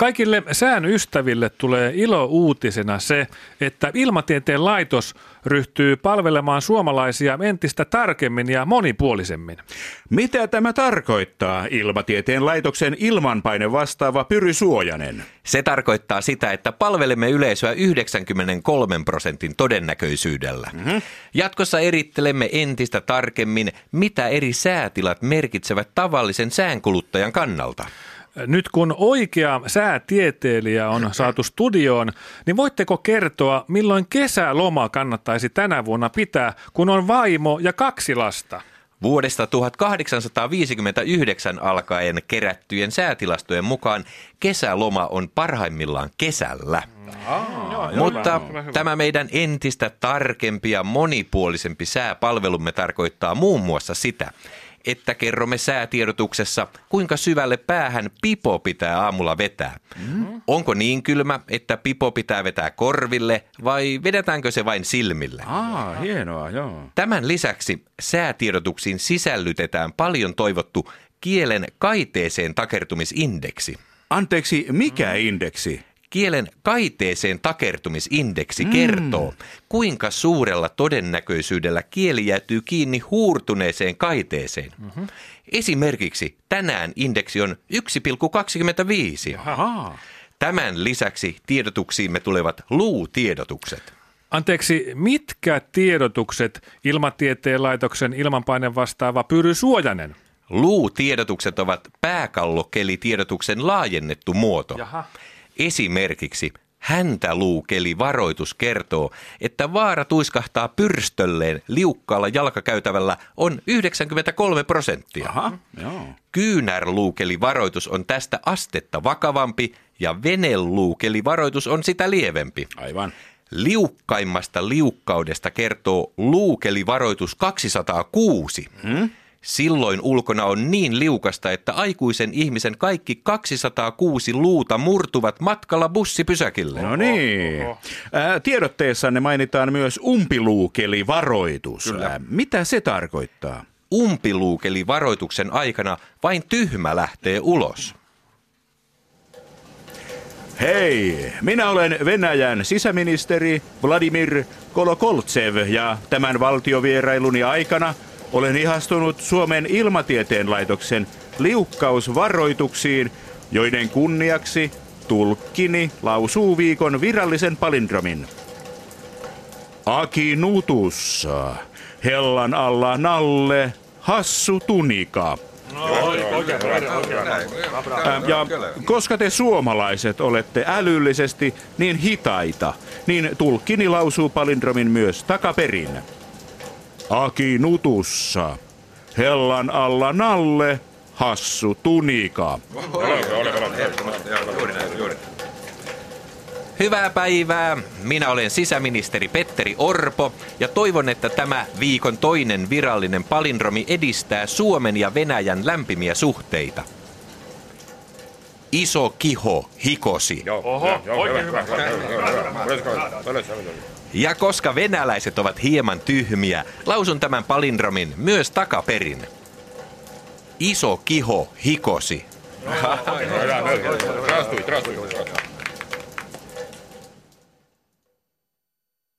Kaikille sään ystäville tulee ilo uutisena se, että Ilmatieteen laitos ryhtyy palvelemaan suomalaisia entistä tarkemmin ja monipuolisemmin. Mitä tämä tarkoittaa, Ilmatieteen laitoksen ilmanpaine vastaava Pyry Suojanen? Se tarkoittaa sitä, että palvelemme yleisöä 93 prosentin todennäköisyydellä. Mm-hmm. Jatkossa erittelemme entistä tarkemmin, mitä eri säätilat merkitsevät tavallisen säänkuluttajan kannalta. Nyt kun oikea säätieteilijä on saatu studioon, niin voitteko kertoa, milloin kesäloma kannattaisi tänä vuonna pitää, kun on vaimo ja kaksi lasta? Vuodesta 1859 alkaen kerättyjen säätilastojen mukaan kesäloma on parhaimmillaan kesällä. Aa, Mutta hyvä, hyvä. tämä meidän entistä tarkempi ja monipuolisempi sääpalvelumme tarkoittaa muun muassa sitä, että kerromme säätiedotuksessa, kuinka syvälle päähän pipo pitää aamulla vetää. Mm. Onko niin kylmä, että pipo pitää vetää korville vai vedetäänkö se vain silmille? Aa, hienoa, joo. Tämän lisäksi säätiedotuksiin sisällytetään paljon toivottu kielen kaiteeseen takertumisindeksi. Anteeksi, mikä indeksi? Kielen kaiteeseen takertumisindeksi mm. kertoo, kuinka suurella todennäköisyydellä kieli jäätyy kiinni huurtuneeseen kaiteeseen. Mm-hmm. Esimerkiksi tänään indeksi on 1,25. Aha. Tämän lisäksi tiedotuksiimme tulevat luutiedotukset. Anteeksi, mitkä tiedotukset Ilmatieteen laitoksen ilmanpaine vastaava Pyry Suojanen? Luutiedotukset ovat pääkallokelitiedotuksen laajennettu muoto. Jaha. Esimerkiksi häntä luukeli varoitus kertoo, että vaara tuiskahtaa pyrstölleen liukkaalla jalkakäytävällä on 93 prosenttia. Aha, joo. Kyynärluukeli varoitus on tästä astetta vakavampi ja veneluukeli varoitus on sitä lievempi. Aivan. Liukkaimmasta liukkaudesta kertoo luukeli varoitus 206. Hmm? Silloin ulkona on niin liukasta, että aikuisen ihmisen kaikki 206 luuta murtuvat matkalla bussipysäkille. No niin. Ää, tiedotteessanne mainitaan myös umpiluukeli varoitus. Kyllä. mitä se tarkoittaa? Umpiluukeli varoituksen aikana vain tyhmä lähtee ulos. Hei, minä olen Venäjän sisäministeri Vladimir Kolokoltsev ja tämän valtiovierailuni aikana – olen ihastunut Suomen ilmatieteen laitoksen liukkausvaroituksiin, joiden kunniaksi tulkkini lausuu viikon virallisen palindromin. Aki nutussa, hellan alla nalle, hassu tunika. Ja koska te suomalaiset olette älyllisesti niin hitaita, niin tulkkini lausuu palindromin myös takaperin. Aki nutussa. Hellan alla nalle, hassu tunika. Hyvää päivää. Minä olen sisäministeri Petteri Orpo ja toivon, että tämä viikon toinen virallinen palindromi edistää Suomen ja Venäjän lämpimiä suhteita. Iso kiho hikosi. Oho, oikein hyvä. Ja koska venäläiset ovat hieman tyhmiä, lausun tämän palindromin myös takaperin. Iso kiho hikosi.